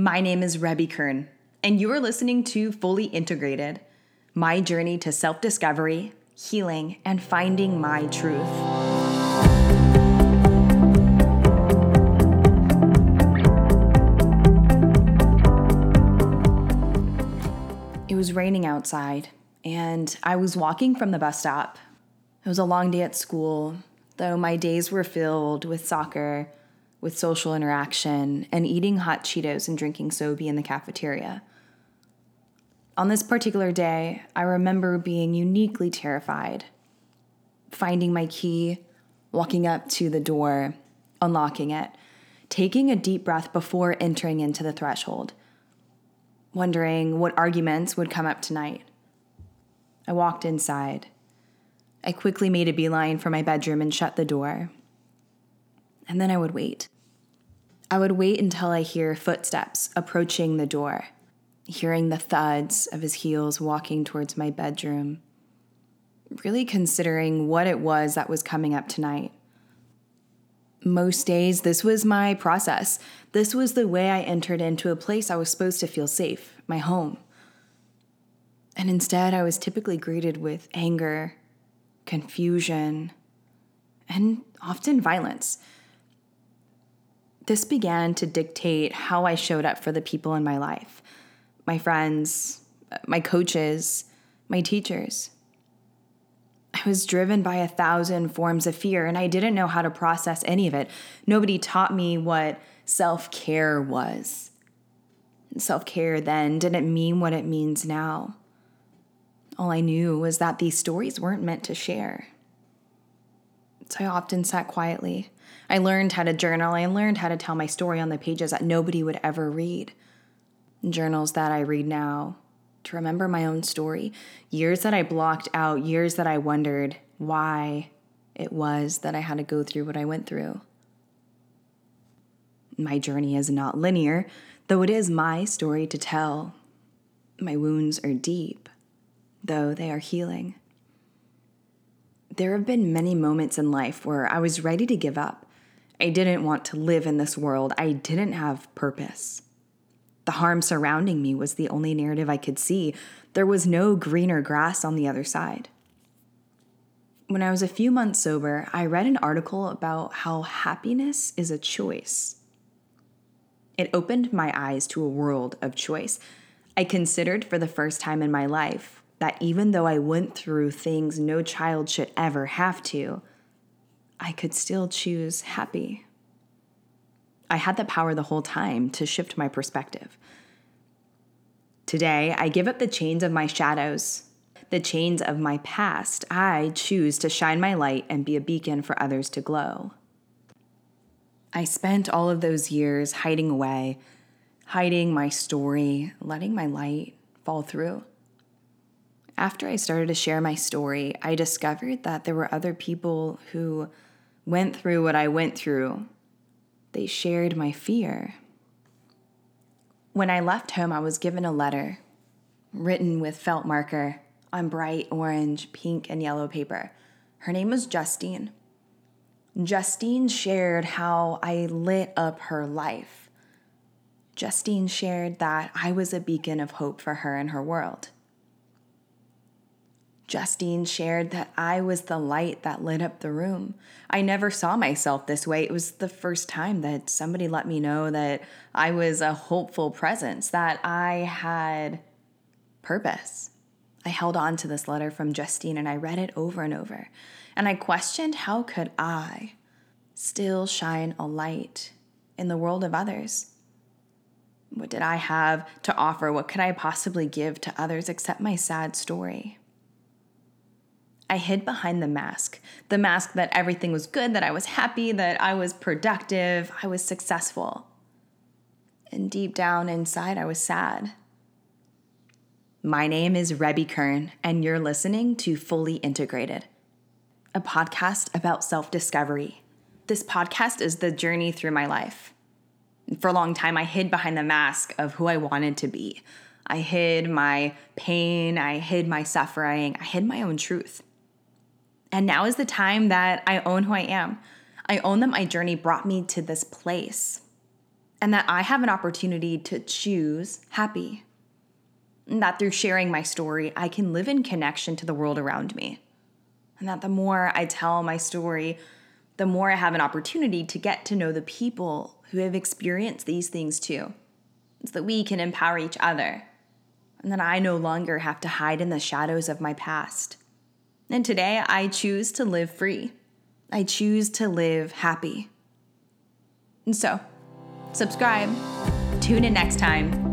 My name is Rebby Kern, and you are listening to Fully Integrated my journey to self discovery, healing, and finding my truth. It was raining outside, and I was walking from the bus stop. It was a long day at school, though my days were filled with soccer, with social interaction, and eating hot Cheetos and drinking Sobe in the cafeteria. On this particular day, I remember being uniquely terrified, finding my key, walking up to the door, unlocking it, taking a deep breath before entering into the threshold, wondering what arguments would come up tonight. I walked inside. I quickly made a beeline for my bedroom and shut the door. And then I would wait. I would wait until I hear footsteps approaching the door hearing the thuds of his heels walking towards my bedroom, really considering what it was that was coming up tonight. Most days, this was my process. This was the way I entered into a place I was supposed to feel safe, my home. And instead, I was typically greeted with anger, confusion, and often violence. This began to dictate how I showed up for the people in my life my friends, my coaches, my teachers. I was driven by a thousand forms of fear and I didn't know how to process any of it. Nobody taught me what self care was. Self care then didn't mean what it means now. All I knew was that these stories weren't meant to share. So I often sat quietly. I learned how to journal. I learned how to tell my story on the pages that nobody would ever read journals that I read now to remember my own story, years that I blocked out, years that I wondered why it was that I had to go through what I went through. My journey is not linear, though it is my story to tell. My wounds are deep, though they are healing. There have been many moments in life where I was ready to give up. I didn't want to live in this world. I didn't have purpose. The harm surrounding me was the only narrative I could see. There was no greener grass on the other side. When I was a few months sober, I read an article about how happiness is a choice. It opened my eyes to a world of choice. I considered for the first time in my life that even though I went through things no child should ever have to, I could still choose happy. I had the power the whole time to shift my perspective. Today, I give up the chains of my shadows, the chains of my past. I choose to shine my light and be a beacon for others to glow. I spent all of those years hiding away, hiding my story, letting my light fall through. After I started to share my story, I discovered that there were other people who went through what I went through they shared my fear. When I left home, I was given a letter written with felt marker on bright orange, pink, and yellow paper. Her name was Justine. Justine shared how I lit up her life. Justine shared that I was a beacon of hope for her and her world. Justine shared that I was the light that lit up the room. I never saw myself this way. It was the first time that somebody let me know that I was a hopeful presence, that I had purpose. I held on to this letter from Justine and I read it over and over. And I questioned how could I still shine a light in the world of others? What did I have to offer? What could I possibly give to others except my sad story? I hid behind the mask the mask that everything was good, that I was happy, that I was productive, I was successful. And deep down inside, I was sad. My name is Rebby Kern, and you're listening to Fully Integrated, a podcast about self discovery. This podcast is the journey through my life. For a long time, I hid behind the mask of who I wanted to be. I hid my pain, I hid my suffering, I hid my own truth. And now is the time that I own who I am. I own that my journey brought me to this place. and that I have an opportunity to choose happy. And that through sharing my story, I can live in connection to the world around me. And that the more I tell my story, the more I have an opportunity to get to know the people who have experienced these things too, so that we can empower each other. And that I no longer have to hide in the shadows of my past. And today I choose to live free. I choose to live happy. And so, subscribe. Tune in next time